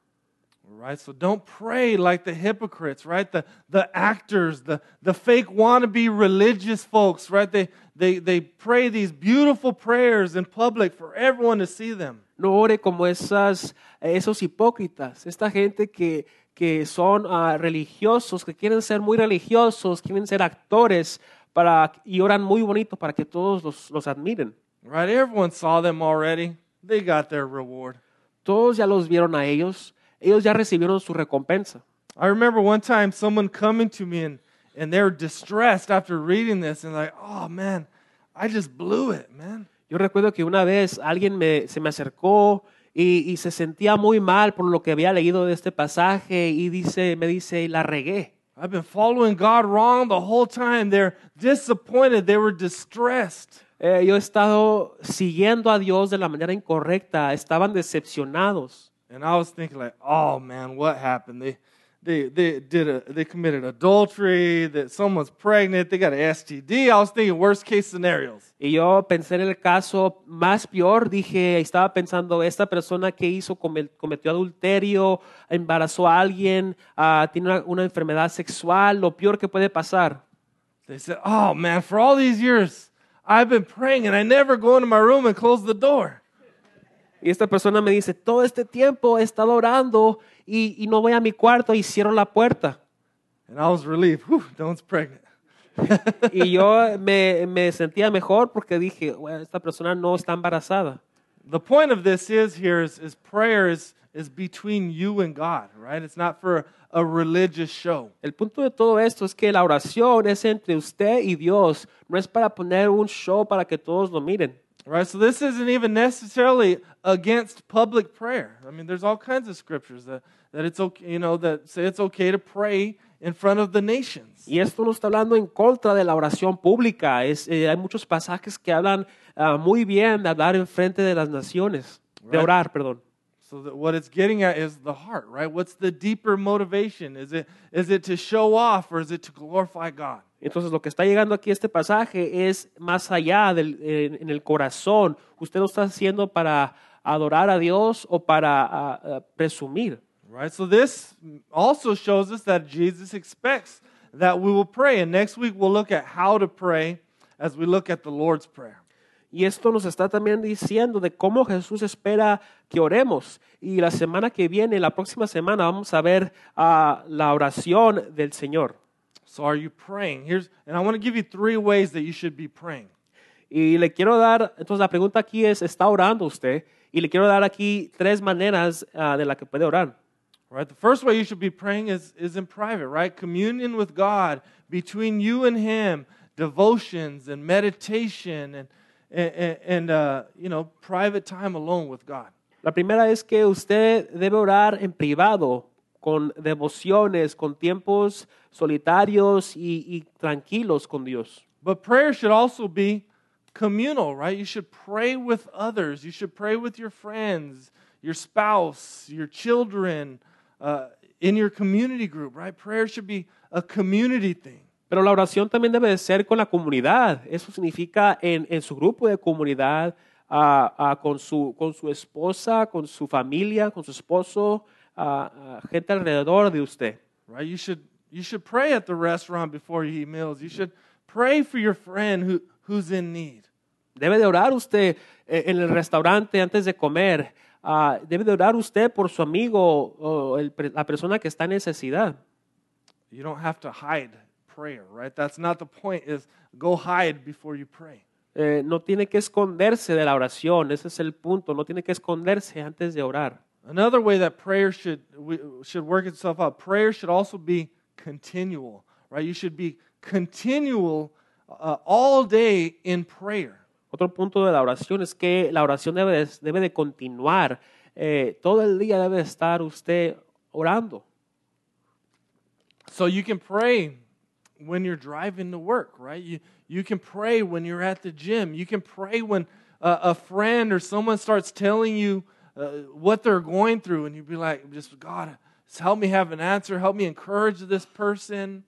Right? So don't pray like the hypocrites, right? The, the actors, the, the fake wannabe religious folks, right? They, they, they pray these beautiful prayers in public for everyone to see them. No ore como esas, esos hipócritas, esta gente que, que son ah, religiosos, que quieren ser muy religiosos, quieren ser actores para, y oran muy bonito para que todos los, los admiren. Right? Everyone saw them already. They got their reward. Todos ya los vieron a ellos, ellos ya recibieron su recompensa. I remember one time someone coming to me and, and they were distressed after reading this and like, oh man, I just blew it, man. Yo recuerdo que una vez alguien me, se me acercó y, y se sentía muy mal por lo que había leído de este pasaje y dice, me dice, la regué. I've been following God wrong the whole time. They're disappointed. They were distressed. Eh, yo he estado siguiendo a Dios de la manera incorrecta, estaban decepcionados. And I was thinking like, oh man, what happened? They they they did a they committed adultery, that someone's pregnant, they got an STD. I was thinking worst case scenarios. Y yo pensé en el caso más peor, dije, estaba pensando, esta persona que hizo cometió adulterio, embarazó a alguien, ah, tiene una, una enfermedad sexual, lo peor que puede pasar. They said, Oh man, for all these years I've been praying and I never go into my room and close the door. Y esta persona me dice, todo este tiempo he estado orando y, y no voy a mi cuarto y cierro la puerta. And I was relieved. Whew, no one's pregnant. Y yo me, me sentía mejor porque dije, "Bueno, esta persona no está embarazada. The point of this is here is, is prayer is, is between you and God, right? It's not for a religious show. El punto de todo esto es que la oración es entre usted y Dios, no es para poner un show para que todos lo miren. Right? So this isn't even necessarily against public prayer. I mean, there's all kinds of scriptures that, that it's okay, you know, that say it's okay to pray in front of the nations. Y esto no está hablando en contra de la oración pública. Es, eh, hay muchos pasajes que hablan ah, muy bien de hablar en frente de las naciones, de orar, perdón. So that what it's getting at is the heart, right? What's the deeper motivation? Is it is it to show off or is it to glorify God? Entonces lo que está llegando aquí este pasaje es más allá del, eh, en el corazón. Usted lo está haciendo para adorar a Dios o para ah, ah, presumir. Right? So this also shows us that Jesus expects that we will pray. And next week we'll look at how to pray as we look at the Lord's Prayer. Y esto nos está también diciendo de cómo Jesús espera que oremos. Y la semana que viene, la próxima semana, vamos a ver ah, la oración del Señor. So are you praying? Here's and I want to give you three ways that you should be praying. Y le quiero dar, entonces la pregunta aquí es, ¿está orando usted? Y le quiero dar aquí tres maneras ah, de la que puede orar. Right? The first way you should be praying is, is in private, right? Communion with God between you and Him, devotions and meditation and, and, and uh, you know, private time alone with God. La primera es que usted debe orar en privado, con devociones, con tiempos solitarios y, y tranquilos con Dios. But prayer should also be communal, right? You should pray with others. You should pray with your friends, your spouse, your children, uh, in your community group, right? Prayer should be a community thing. Pero la oración también debe de ser con la comunidad. Eso significa en, en su grupo de comunidad, con, su, con su esposa, con su familia, con su esposo, gente alrededor de usted. right? You should you should pray at the restaurant before you eat meals. You should pray for your friend who, who's in need. Debe de orar usted en el restaurante antes de comer. Ah, debe de orar usted por su amigo o el la persona que está en necesidad. You don't have to hide prayer, right? That's not the point. Is go hide before you pray. Eh, no tiene que esconderse de la oración. Ese es el punto. No tiene que esconderse antes de orar. Another way that prayer should should work itself out. Prayer should also be continual, right? You should be continual uh, all day in prayer. Otro punto de la oración es que la oración debe de, debe de continuar. Eh, todo el día debe de estar usted orando. So you can pray when you're driving to work, right? You, you can pray when you're at the gym. You can pray when uh, a friend or someone starts telling you uh, what they're going through, and you'd be like, just God, just help me have an answer. Help me encourage this person,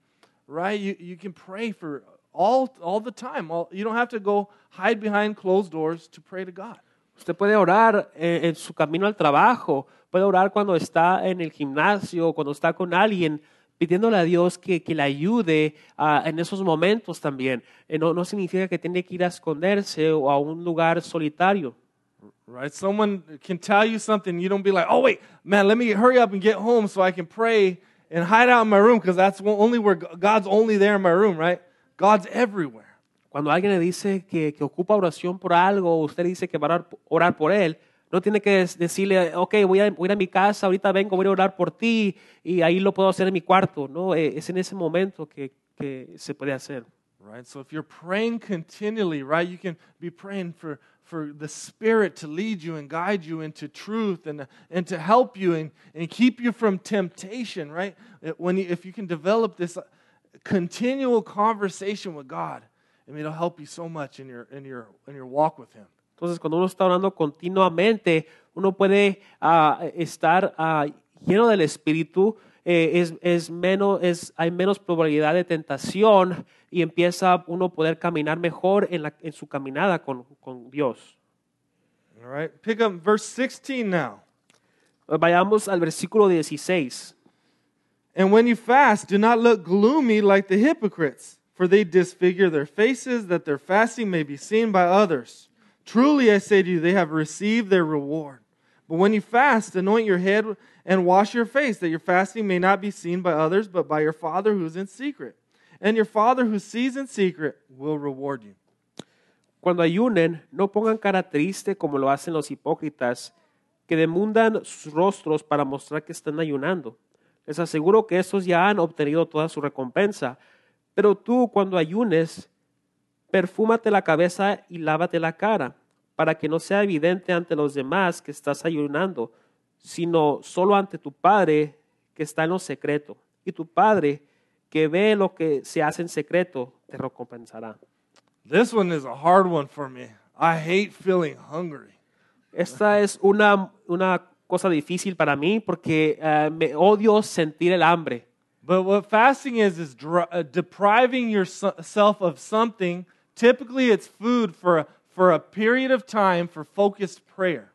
right? You, you can pray for all, all the time. All, you don't have to go hide behind closed doors to pray to God. Usted puede orar eh, en su camino al trabajo, puede orar cuando está en el gimnasio, cuando está con alguien, pidiéndole a Dios que, que le ayude ah, en esos momentos también. Eh, no, no significa que tiene que ir a esconderse o a un lugar solitario. Right? Someone can tell you something, you don't be like, oh, wait, man, let me hurry up and get home so I can pray and hide out in my room because that's only where God's only there in my room, right? God's everywhere. Cuando alguien le dice que, que ocupa oración por algo, usted le dice que va a orar, por él, no tiene que decirle, ok, voy a, voy a ir a mi casa, ahorita vengo, voy a orar por ti y ahí lo puedo hacer en mi cuarto. No, es en ese momento que, que se puede hacer. Right? So if you're praying continually, right, you can be praying for, for the Spirit to lead you and guide you into truth and, and to help you and, and keep you from temptation, right? When you, if you can develop this uh, continual conversation with God, I mean, it'll help you so much in your, in your, in your walk with Him. Entonces, cuando uno está orando continuamente, uno puede ah, estar ah, lleno del Espíritu, eh, es, es menos, es, hay menos probabilidad de tentación y empieza uno a poder caminar mejor en, la, en su caminada con, con Dios. All right? Pick up verse 16 now. Vayamos al versículo 16. And when you fast, do not look gloomy like the hypocrites, for they disfigure their faces that their fasting may be seen by others. Truly, I say to you, they have received their reward. But when you fast, anoint your head and wash your face, that your fasting may not be seen by others, but by your Father who is in secret. And your Father who sees in secret will reward you. Cuando ayunen, no pongan cara triste como lo hacen los hipócritas, que demundan sus rostros para mostrar que están ayunando. Les aseguro que estos ya han obtenido toda su recompensa. Pero tú, cuando ayunes, perfúmate la cabeza y lávate la cara, para que no sea evidente ante los demás que estás ayunando, sino solo ante tu Padre que está en lo secreto. Y tu Padre que ve lo que se hace en secreto, te recompensará. This one is a hard one for me. I hate feeling hungry. Esta es una, una cosa difícil para mí porque eh, me odio sentir el hambre. But what fasting is is uh, depriving yourself of something. Typically, it's food for a, for a period of time for focused prayer.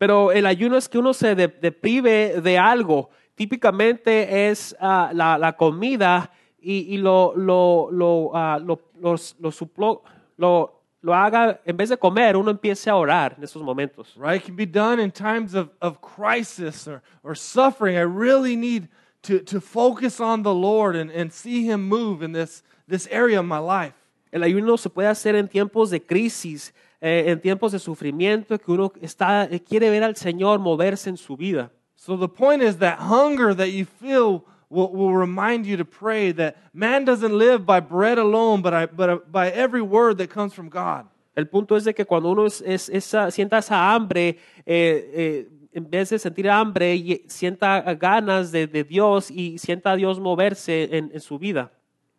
Pero el ayuno es que uno se de- deprive de algo. Típicamente es ah, la, la comida y, y lo, lo, lo, ah, lo, los- lo suplo- lo- lo haga, en vez de comer, uno empiece a orar en esos momentos. right? It can be done in times of, of crisis or, or suffering. I really need to, to focus on the Lord and, and see Him move in this, this area of my life. El ayuno se puede hacer en tiempos de crisis, eh, en tiempos de sufrimiento, que uno está, eh, quiere ver al Señor moverse en su vida. So the point is that hunger that you feel will, will remind you to pray that man doesn't live by bread alone, but, I, but by every word that comes from God. El punto es de que cuando uno es, es- esa- sienta esa hambre, eh, eh, en vez de sentir hambre, y- sienta ganas de, de Dios y sienta a Dios moverse en, en su vida.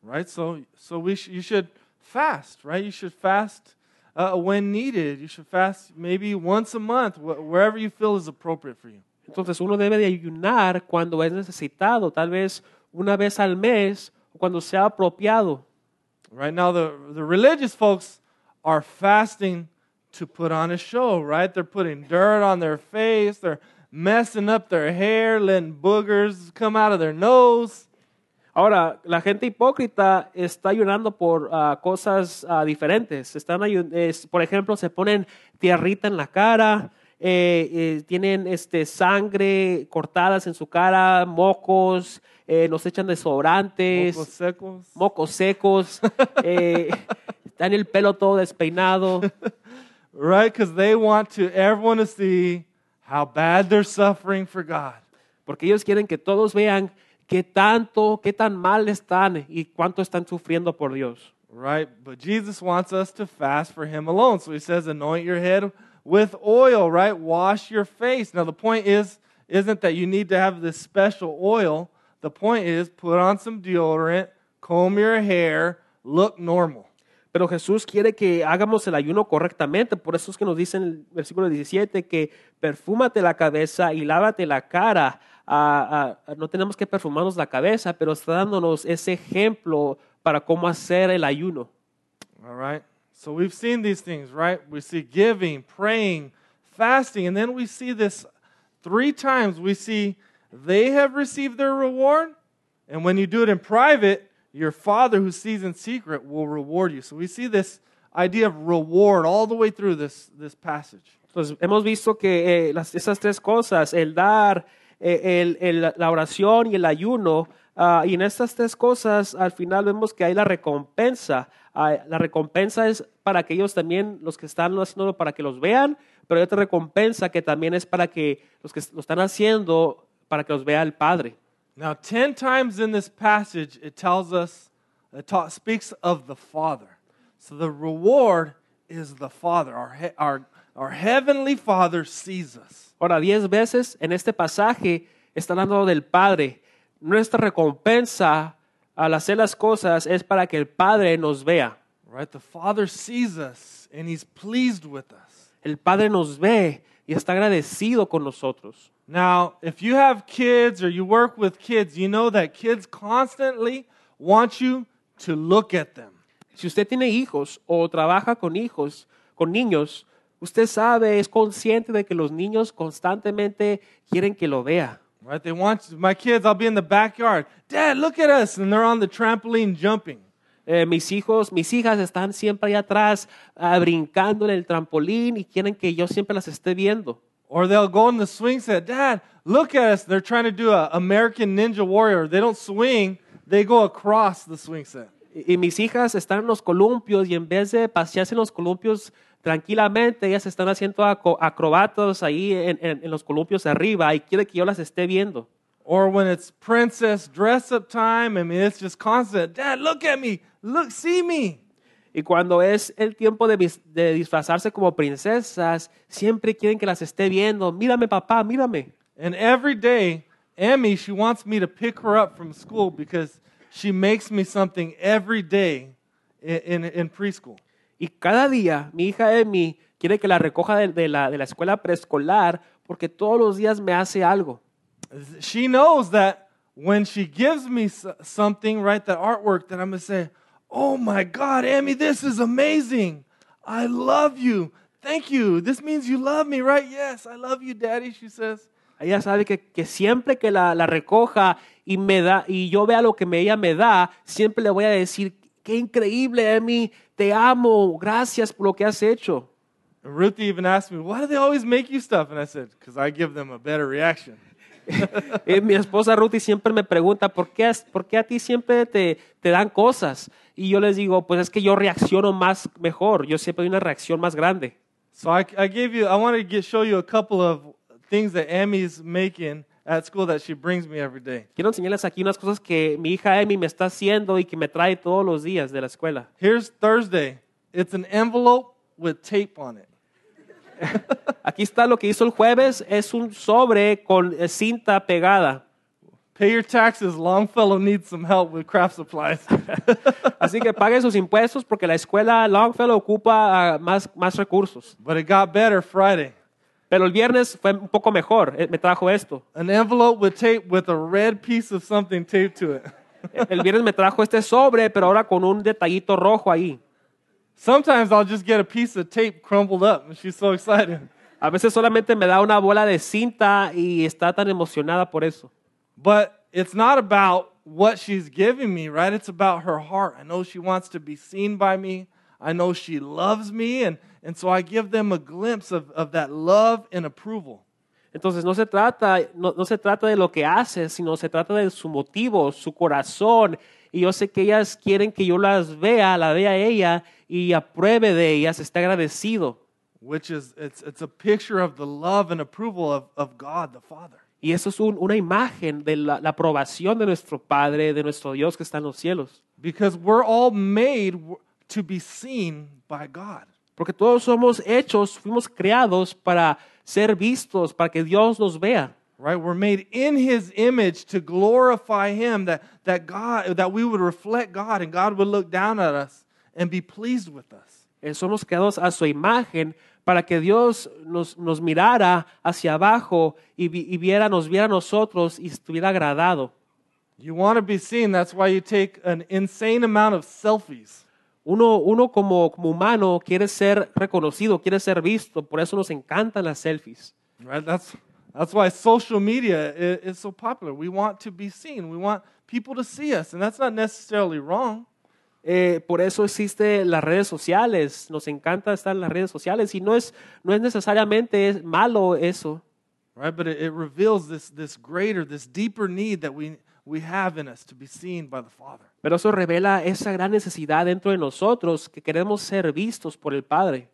right? So, so we sh- you should fast, right? You should fast uh, when needed. You should fast maybe once a month, wherever you feel is appropriate for you. Entonces uno debe de ayunar cuando es necesitado, tal vez una vez al mes o cuando sea apropiado. Right now, the, the religious folks are fasting to put on a show, right? They're putting dirt on their face, they're messing up their hair, letting boogers come out of their nose. Ahora, la gente hipócrita está ayunando por ah, cosas ah, diferentes. Están es- por ejemplo, se ponen tierrita en la cara, eh, eh, tienen este, sangre cortadas en su cara, mocos, eh, nos echan desodorantes, Mocos secos. mocos secos, eh, están el pelo todo despeinado. Right? Because they want to everyone to see how bad they're suffering for God. Porque ellos quieren que todos vean qué tanto, qué tan mal están y cuánto están sufriendo por Dios. Right? But Jesus wants us to fast for him alone. So he says, anoint your head with oil, right? Wash your face. Now the point is isn't that you need to have this special oil. The point is put on some deodorant, comb your hair, look normal. Pero Jesús quiere que hagamos el ayuno correctamente. Por eso es que nos dice en el versículo 17 que perfúmate la cabeza y lávate la cara. Ah, ah, no tenemos que perfumarnos la cabeza, pero está dándonos ese ejemplo para cómo hacer el ayuno. All right? So we've seen these things, right? We see giving, praying, fasting, and then we see this three times. We see they have received their reward, and when you do it in private, your Father who sees in secret will reward you. So we see this idea of reward all the way through this, this passage. Entonces, hemos visto que eh, las- esas tres cosas, el dar, el- el- la oración y el ayuno, ah, y en estas tres cosas, al final vemos que hay la recompensa. Ah, la recompensa es para aquellos también, los que están haciéndolo para que los vean, pero hay otra recompensa que también es para que los que lo están haciendo, para que los vea el Padre. Now, 10 times in this passage, it tells us, it speaks of the Father. So the reward is the Father. Our, our, our heavenly Father sees us. Ahora, diez veces en este pasaje está hablando del Padre. Nuestra recompensa al hacer las cosas es para que el Padre nos vea. Right? The Father sees us and He's pleased with us. El Padre nos ve y está agradecido con nosotros. Now, if you have kids or you work with kids, you know that kids constantly want you to look at them. Si usted tiene hijos o trabaja con hijos, con niños, usted sabe, es consciente de que los niños constantemente quieren que lo vea. Right? They want my kids, I'll be in the backyard. Dad, look at us. And they're on the trampoline jumping. Eh, mis hijos, mis hijas están siempre allá atrás ah, brincando en el trampolín y quieren que yo siempre las esté viendo. Or they'll go in the swing set. Dad, look at us. They're trying to do a American Ninja Warrior. They don't swing, they go across the swing set. Y, y mis hijas están en los columpios y en vez de pasearse en los columpios tranquilamente, ellas están haciendo acrobatas ahí en, en- en los columpios arriba y quiere que yo las esté viendo. Or when it's princess dress up time, I mean, it's just constant. Dad, look at me. Look, see me. Y cuando es el tiempo de, de disfrazarse como princesas, siempre quieren que las esté viendo. Mírame, papá, mírame. And every day, Emmy, she wants me to pick her up from school because she makes me something every day in, in, in preschool. Y cada día mi hija Emi quiere que la recoja de, de la, de la escuela preescolar porque todos los días me hace algo. She knows that when she gives me something, right, that artwork, that I'm going to say, Oh my God, Emmy, this is amazing. I love you. thank you. This means you love me, right? Yes, I love you, Daddy, she says. Ella sabe que, que siempre que la, la recoja y me da y yo vea lo que me- ella me da, siempre le voy a decir, qué increíble, Emi, te amo, gracias por lo que has hecho. And Ruthie even asked me, why do they always make you stuff? And I said, because I give them a better reaction. Eh, mi esposa Ruthie siempre me pregunta, ¿por qué, por qué a ti siempre te, te dan cosas? Y yo les digo, pues es que yo reacciono más mejor, yo siempre doy una reacción más grande. So I, I gave you, I want to get, show you a couple of things that Emmy's making at school that she brings me every day. Quiero enseñarles aquí unas cosas que mi hija Emi me está haciendo y que me trae todos los días de la escuela. Here's Thursday. It's an envelope with tape on it. Aquí está lo que hizo el jueves, es un sobre con eh, cinta pegada. Pay your taxes. Longfellow needs some help with craft supplies. Así que pague sus impuestos porque la escuela Longfellow ocupa ah, más, más recursos. but it got better Friday. Pero el viernes fue un poco mejor, eh, me trajo esto. An envelope with tape with a red piece of something taped to it. El viernes me trajo este sobre, pero ahora con un detallito rojo ahí. Sometimes I'll just get a piece of tape crumpled up, and she's so excited. A veces solamente me da una bola de cinta y está tan emocionada por eso. But it's not about what she's giving me, right? It's about her heart. I know she wants to be seen by me. I know she loves me, and, and so I give them a glimpse of, of that love and approval. Entonces no se trata, no, no se trata de lo que hace, sino se trata de su motivo, su corazón. Y yo sé que ellas quieren que yo las vea, la vea ella y apruebe de ellas, esté agradecido. which is it's, it's a picture of the love and approval of, of God the Father. Y eso es un- una imagen de la, la aprobación de nuestro Padre, de nuestro Dios que está en los cielos. Because we're all made to be seen by God. Porque todos somos hechos, fuimos creados para ser vistos, para que Dios nos vea. Right? We're made in his image to glorify him, that, that God that we would reflect God and God would look down at us and be pleased with us. Eh, Somos creados a su imagen para que Dios nos, nos mirara hacia abajo y, y viera, nos viera a nosotros y estuviera agradado. You want to be seen, that's why you take an insane amount of selfies. Uno, uno como, como humano quiere ser reconocido, quiere ser visto, por eso nos encantan las selfies. Right? That's that's why social media is, is so popular. We want to be seen. We want people to see us, and that's not necessarily wrong. Eh, por eso existen las redes sociales, nos encanta estar en las redes sociales y no es, no es necesariamente es malo eso, right? But it, it reveals this, this greater, this deeper need that we, we have in us to be seen by the Father. pero eso revela esa gran necesidad dentro de nosotros que queremos ser vistos por el Padre.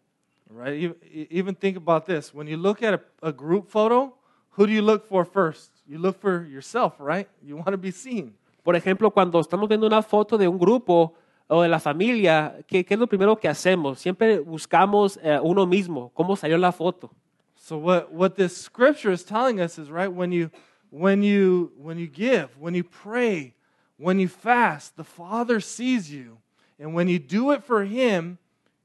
Right? Even, think about this. When you look at a, a group photo, who do you look for first? You look for yourself, right? You want to be seen. Por ejemplo, cuando estamos viendo una foto de un grupo o de la familia, ¿qué, qué es lo primero que hacemos? Siempre buscamos eh, uno mismo, cómo salió la foto. So what, what this scripture is telling us is right when you when you when you give, when you pray, when you fast, the Father sees you. And when you do it for him,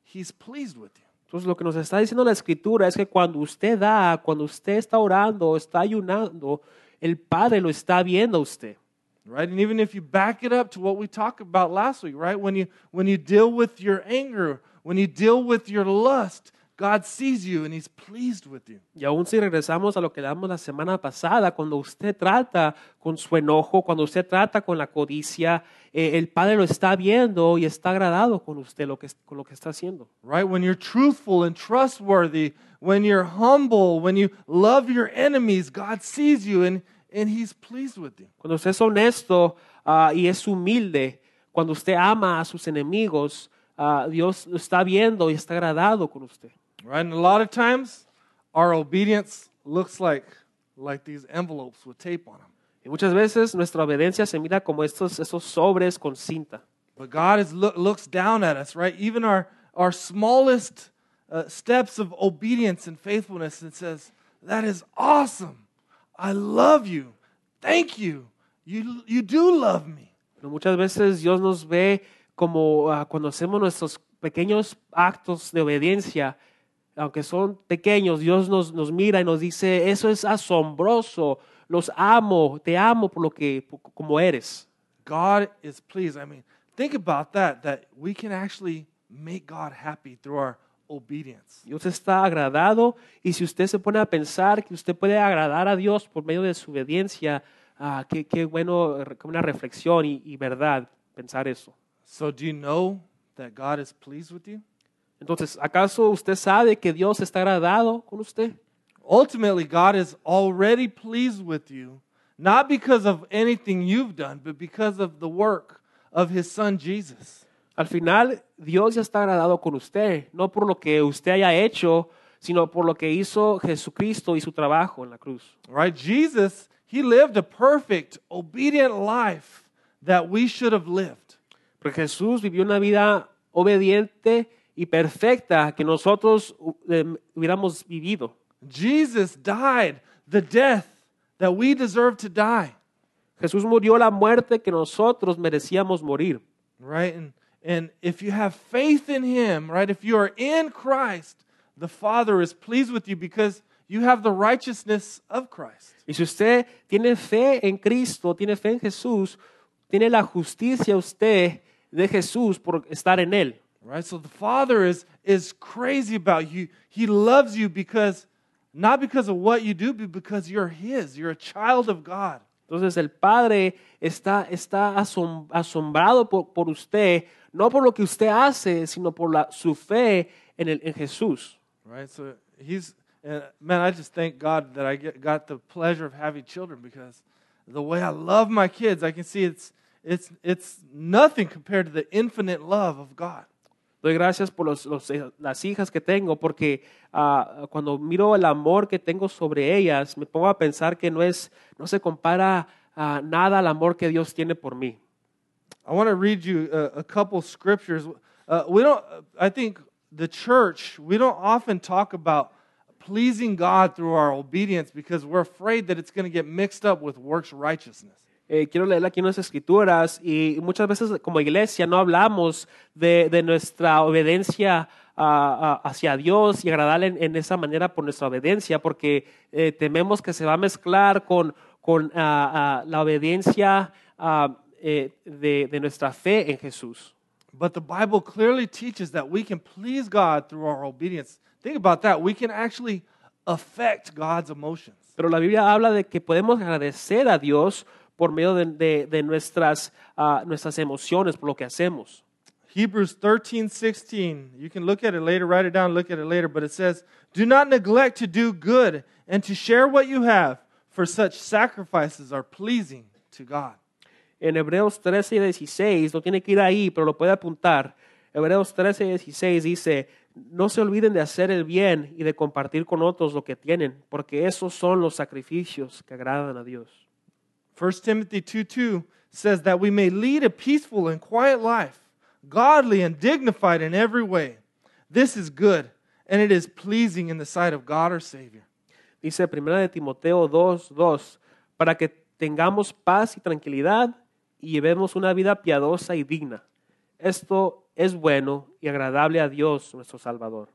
he's pleased with you. Entonces, lo que nos está diciendo la escritura es que cuando usted da, cuando usted está orando, está ayunando, el Padre lo está viendo a usted. right and even if you back it up to what we talked about last week right when you when you deal with your anger when you deal with your lust god sees you and he's pleased with you Y aún si regresamos a lo que damos la semana pasada, cuando usted trata con su enojo, cuando usted trata con la codicia, eh, el Padre lo está viendo y está agradado con usted lo que, con lo que está haciendo. right when you're truthful and trustworthy when you're humble when you love your enemies god sees you and and he's pleased with you Cuando usted es honesto ah, y es humilde, cuando usted ama a sus enemigos, ah, Dios lo está viendo y está agradado con usted. Right and a lot of times our obedience looks like like these envelopes with tape on them Y muchas veces nuestra obediencia se mira como estos, esos sobres con cinta. But God is look, looks down at us, right? Even our, our smallest uh, steps of obedience and faithfulness and says, That is awesome. I love you. Thank you. You, you do love me. Pero muchas veces Dios nos ve como ah, cuando hacemos nuestros pequeños actos de obediencia, aunque son pequeños, Dios nos, nos mira y nos dice, eso es asombroso, los amo, te amo por lo que, por- como eres. God is pleased. I mean, think about that, that we can actually make God happy through our obedience. Dios está agradado y si usted se pone a pensar que usted puede agradar a Dios por medio de su obediencia, ah, qué, qué bueno, buena reflexión y, y verdad pensar eso. So, do you know that God is pleased with you? Entonces, ¿acaso usted sabe que Dios está agradado con usted? Ultimately, God is already pleased with you, not because of anything you've done, but because of the work of His Son Jesus. Al final, Dios ya está agradado con usted, no por lo que usted haya hecho, sino por lo que hizo Jesucristo y su trabajo en la cruz. Right? Jesus, He lived a perfect, obedient life that we should have lived. Porque Jesús vivió una vida obediente y perfecta que nosotros eh, hubiéramos vivido. Jesus died the death that we deserve to die. Jesús murió la muerte que nosotros merecíamos morir. Right? And, and if you have faith in Him, right, if you are in Christ, the Father is pleased with you because you have the righteousness of Christ. Y si usted tiene fe en Cristo, tiene fe en Jesús, tiene la justicia usted de Jesús por estar en Él. Right? So the Father is, is crazy about you. He loves you because, not because of what you do, but because you're His. You're a child of God. Entonces el Padre está, está asom- asombrado por, por usted, no por lo que usted hace, sino por la, su fe en, el, en Jesús. Right? So He's, and man, I just thank God that I get, got the pleasure of having children because the way I love my kids, I can see it's, it's, it's nothing compared to the infinite love of God. Doy gracias por los- los- las hijas que tengo, porque ah, cuando miro el amor que tengo sobre ellas, me pongo a pensar que no, es, no se compara a nada al amor que Dios tiene por mí. I want to read you a, a couple scriptures. Uh, we don't. I think the church we don't often talk about pleasing God through our obedience because we're afraid that it's going to get mixed up with works righteousness. Eh, quiero leer aquí unas escrituras y muchas veces como iglesia no hablamos de, de nuestra obediencia ah, ah, hacia Dios y agradarle en, en esa manera por nuestra obediencia porque eh, tememos que se va a mezclar con, con ah, ah, la obediencia ah, eh, de, de nuestra fe en Jesús. But the Bible clearly teaches that we can please God through our obedience. Think about that. We can actually affect God's emotions. Pero la Biblia habla de que podemos agradecer a Dios por medio de, de- de nuestras, ah, nuestras emociones, por lo que hacemos. Hebrews 13, 16. You can look at it later, write it down, look at it later, but it says, Do not neglect to do good and to share what you have, for such sacrifices are pleasing to God. En Hebreos 13 y 16, no tiene que ir ahí, pero lo puede apuntar. Hebreos 13 y 16 dice, no se olviden de hacer el bien y de compartir con otros lo que tienen, porque esos son los sacrificios que agradan a Dios. 1 Timothy 2, 2 says that we may lead a peaceful and quiet life, godly and dignified in every way. This is good, and it is pleasing in the sight of God our Savior. Dice 1 de Timoteo 2, 2, para que tengamos paz y tranquilidad y llevemos una vida piadosa y digna. Esto es bueno y agradable a Dios nuestro Salvador.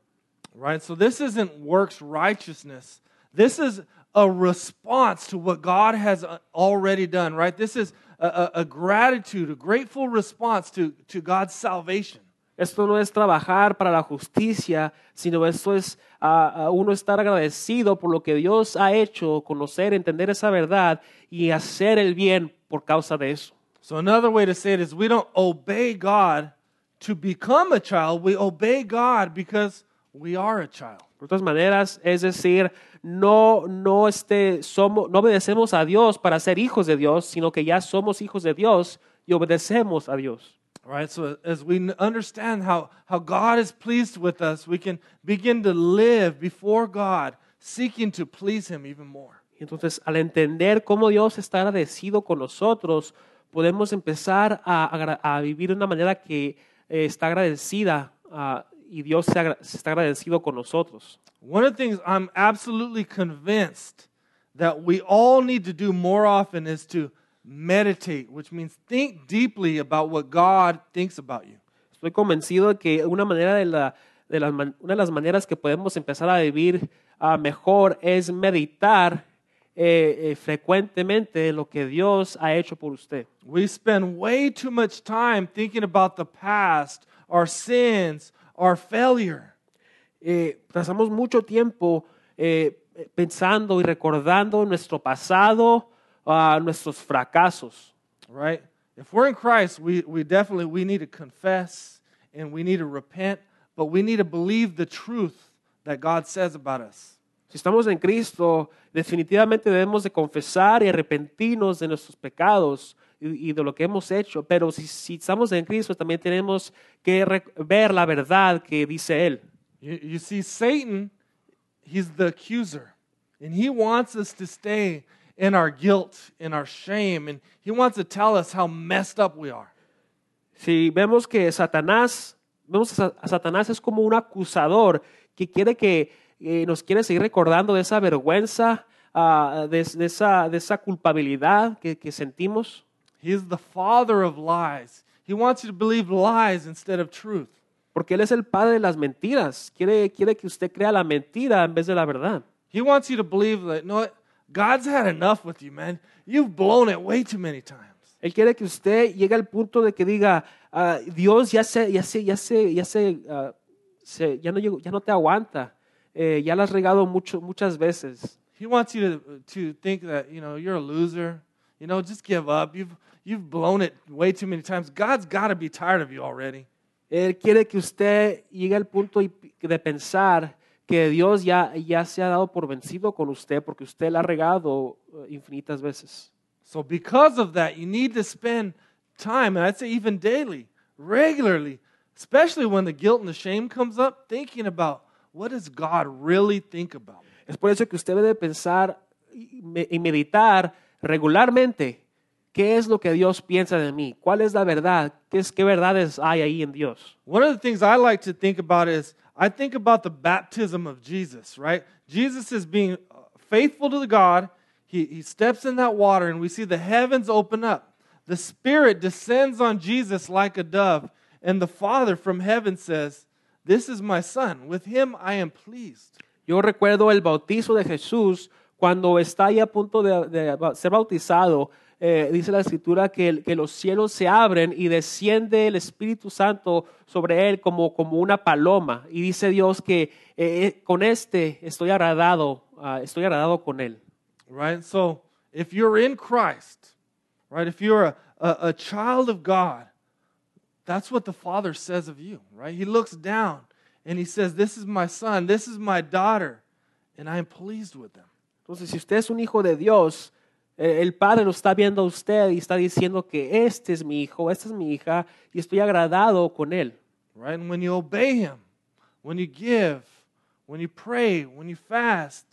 Right? So this isn't works righteousness. This is a response to what God has uh, already done, right? This is a, a, gratitude, a grateful response to, to God's salvation. Esto no es trabajar para la justicia, sino esto es ah, uno estar agradecido por lo que Dios ha hecho, conocer, entender esa verdad y hacer el bien por causa de eso. So another way to say it is we don't obey God to become a child, we obey God because we are a child. De otras maneras, es decir, no, no, este, somos, no obedecemos a Dios para ser hijos de Dios, sino que ya somos hijos de Dios y obedecemos a Dios. Right? So as we understand how, how God is pleased with us, we can begin to live before God, seeking to please Him even more. Entonces, al entender cómo Dios está agradecido con nosotros, podemos empezar a, agra- a vivir de una manera que eh, está agradecida ah, y Dios se agra- se está agradecido con nosotros. One of the things I'm absolutely convinced that we all need to do more often is to meditate, which means think deeply about what God thinks about you. Estoy convencido de que una, manera de la, de las una de las maneras que podemos empezar a vivir ah, mejor es meditar eh, eh, frecuentemente lo que Dios ha hecho por usted. We spend way too much time thinking about the past, our sins, our failure. eh, pasamos mucho tiempo eh, pensando y recordando nuestro pasado, ah, nuestros fracasos. right? If we're in Christ, we, we definitely we need to confess and we need to repent, but we need to believe the truth that God says about us. Si estamos en Cristo, definitivamente debemos de confesar y arrepentirnos de nuestros pecados y, y de lo que hemos hecho. Pero si, si estamos en Cristo, también tenemos que ver la verdad que dice Él. You, you see, Satan, he's the accuser, and he wants us to stay in our guilt, in our shame, and he wants to tell us how messed up we are. Si vemos que Satanás, vemos a Sa- a Satanás es como un acusador que quiere que eh, nos quiere seguir recordando de esa vergüenza, ah, de, de esa, de esa culpabilidad que, que sentimos. He's the father of lies. He wants you to believe lies instead of truth. Porque Él es el padre de las mentiras. Quiere, quiere que usted crea la mentira en vez de la verdad. He wants you to believe that, no, God's had enough with you, man. You've blown it way too many times. Él quiere que usted llegue al punto de que diga, ah, Dios ya se, ya se, ya se, ya se, ah, se- ya no, ya no te aguanta. Eh, ya la has regado mucho, muchas veces. He wants you to, to think that, you know, you're a loser. You know, just give up. You've, you've blown it way too many times. God's got to be tired of you already. Él quiere que usted llegue al punto de pensar que Dios ya, ya se ha dado por vencido con usted porque usted la ha regado eh, infinitas veces. So, because of that, you need to spend time, and I'd say even daily, regularly, especially when the guilt and the shame comes up, thinking about what does God really think about me? Es por eso que usted debe pensar y meditar regularmente qué es lo que Dios piensa de mí, cuál es la verdad, qué, es, qué verdades hay ahí en Dios. One of the things I like to think about is I think about the baptism of Jesus, right? Jesus is being uh, faithful to the God. He, he steps in that water, and we see the heavens open up. The Spirit descends on Jesus like a dove, and the Father from heaven says, This is my Son. With him I am pleased. Yo recuerdo el bautizo de Jesús cuando está ahí a punto de, de ser bautizado. eh, dice la escritura que, que los cielos se abren y desciende el Espíritu Santo sobre él como, como una paloma. Y dice Dios que eh, eh, con este estoy agradado, ah, estoy agradado con él. right? So if you're in Christ, right, if you're a child of God, that's what the Father says of you, right? He looks down and he says, This is my son, this is my daughter, and I am pleased with them. Entonces, si usted es un hijo de Dios, eh, el Padre lo está viendo a usted y está diciendo que este es mi hijo, esta es mi hija y estoy agradado con él. Right? And when you obey him, when you give, when you pray, when you fast,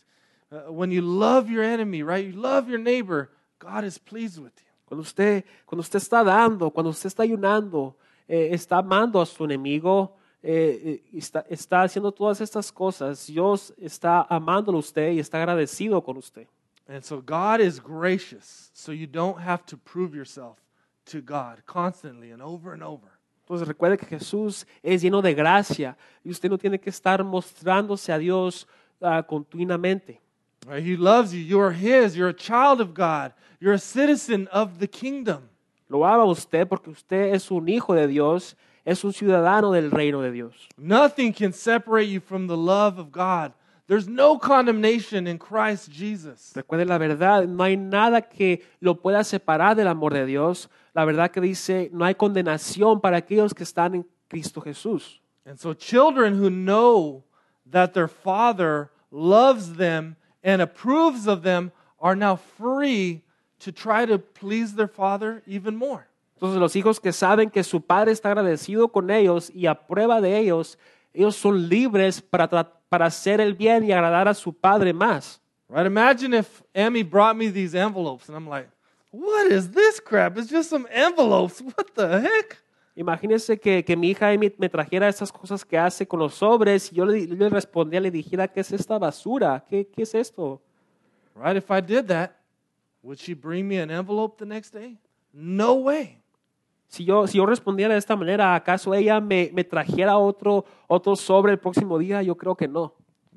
uh, when you love your enemy, right? You love your neighbor, God is pleased with you. Cuando usted, cuando usted está dando, cuando usted está ayunando, eh, está amando a su enemigo, eh, eh, está, está haciendo todas estas cosas, Dios está amándolo a usted y está agradecido con usted. And so God is gracious, so you don't have to prove yourself to God constantly and over and over. Entonces recuerde que Jesús es lleno de gracia y usted no tiene que estar mostrándose a Dios ah, continuamente. Right? He loves you. You're His. You're a child of God. You're a citizen of the kingdom. Lo ama usted porque usted es un hijo de Dios, es un ciudadano del reino de Dios. Nothing can separate you from the love of God. There's no condemnation in Christ Jesus. Recuerde la verdad, no hay nada que lo pueda separar del amor de Dios. La verdad que dice, no hay condenación para aquellos que están en Cristo Jesús. And so, children who know that their father loves them and approves of them are now free to try to please their father even more. Entonces los hijos que saben que su padre está agradecido con ellos y a prueba de ellos, ellos son libres para, para hacer el bien y agradar a su padre más. Right? Imagine if Emmy brought me these envelopes and I'm like, what is this crap? It's just some envelopes. What the heck? Imagínense que, que mi hija Amy me trajera esas cosas que hace con los sobres y yo le, yo le respondía, le dijera, ¿qué es esta basura? ¿Qué, qué es esto? Right? If I did that, would she bring me an envelope the next day? No way. Si yo, si yo respondiera de esta manera, ¿acaso ella me, me trajera otro, otro sobre el próximo día? Yo creo que no.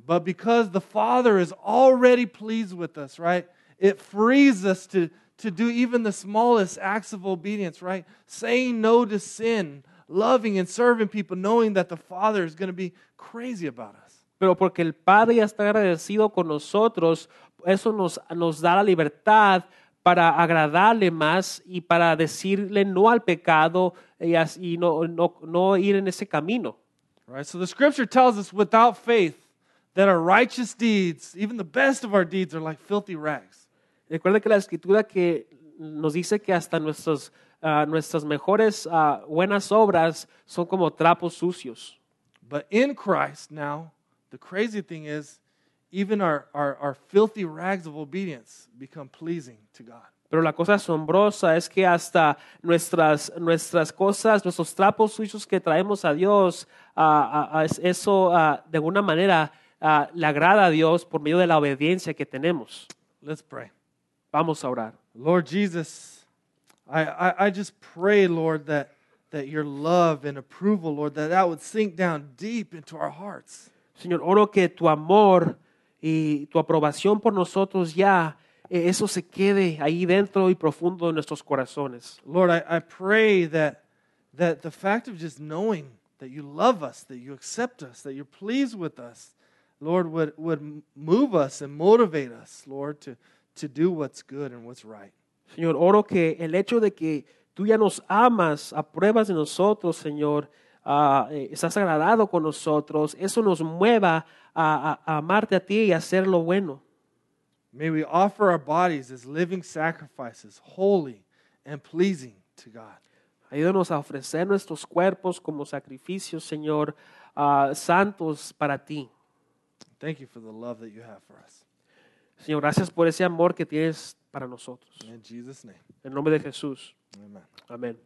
But because the Father is already pleased with us, right? It frees us to, to do even the smallest acts of obedience, right? Saying no to sin, loving and serving people, knowing that the Father is going to be crazy about us. pero porque el Padre ya está agradecido con nosotros, eso nos, nos da la libertad para agradarle más y para decirle no al pecado y, as- y no, no, no ir en ese camino. Right? So the scripture tells us without faith that our righteous deeds, even the best of our deeds, are like filthy rags. Recuerda que la escritura que nos dice que hasta nuestros, ah, nuestras mejores ah, buenas obras son como trapos sucios. But in Christ now, the crazy thing is, even our, our, our filthy rags of obedience become pleasing to God. Pero la cosa asombrosa es que hasta nuestras, nuestras cosas, nuestros trapos sucios que traemos a Dios, ah, ah, es- eso de alguna manera le agrada a Dios por medio de la obediencia que tenemos. Let's pray. Vamos a orar. Lord Jesus, I, I, I just pray, Lord, that, that your love and approval, Lord, that that would sink down deep into our hearts. Señor, oro que tu amor y tu aprobación por nosotros ya, eh, eso se quede ahí dentro y profundo de nuestros corazones. Lord, I, I pray that, that the fact of just knowing that you love us, that you accept us, that you're pleased with us, Lord, would, would move us and motivate us, Lord, to, to do what's good and what's right. Señor, oro que el hecho de que tú ya nos amas, apruebas de nosotros, Señor, eh, estás agradado con nosotros, eso nos mueva a, a- a amarte a ti y a hacer lo bueno. May we offer our bodies as living sacrifices, holy and pleasing to God. Ayúdanos a ofrecer nuestros cuerpos como sacrificios, Señor, ah, santos para ti. Thank you for the love that you have for us. Señor, gracias por ese amor que tienes para nosotros. In Jesus' name, En nombre de Jesús. Amén.